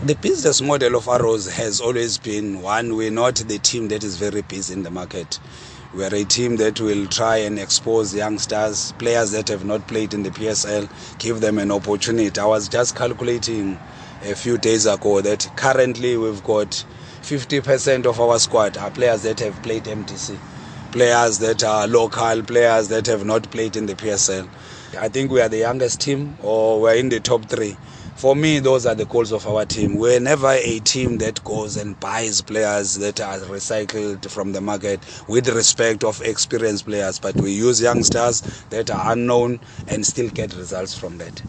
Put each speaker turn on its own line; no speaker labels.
The business model of Arrows has always been one, we're not the team that is very busy in the market. We're a team that will try and expose youngsters, players that have not played in the PSL, give them an opportunity. I was just calculating a few days ago that currently we've got 50% of our squad are players that have played MDC, players that are local, players that have not played in the PSL. I think we are the youngest team, or we're in the top three. For me, those are the goals of our team. We're never a team that goes and buys players that are recycled from the market with respect of experienced players, but we use youngsters that are unknown and still get results from that.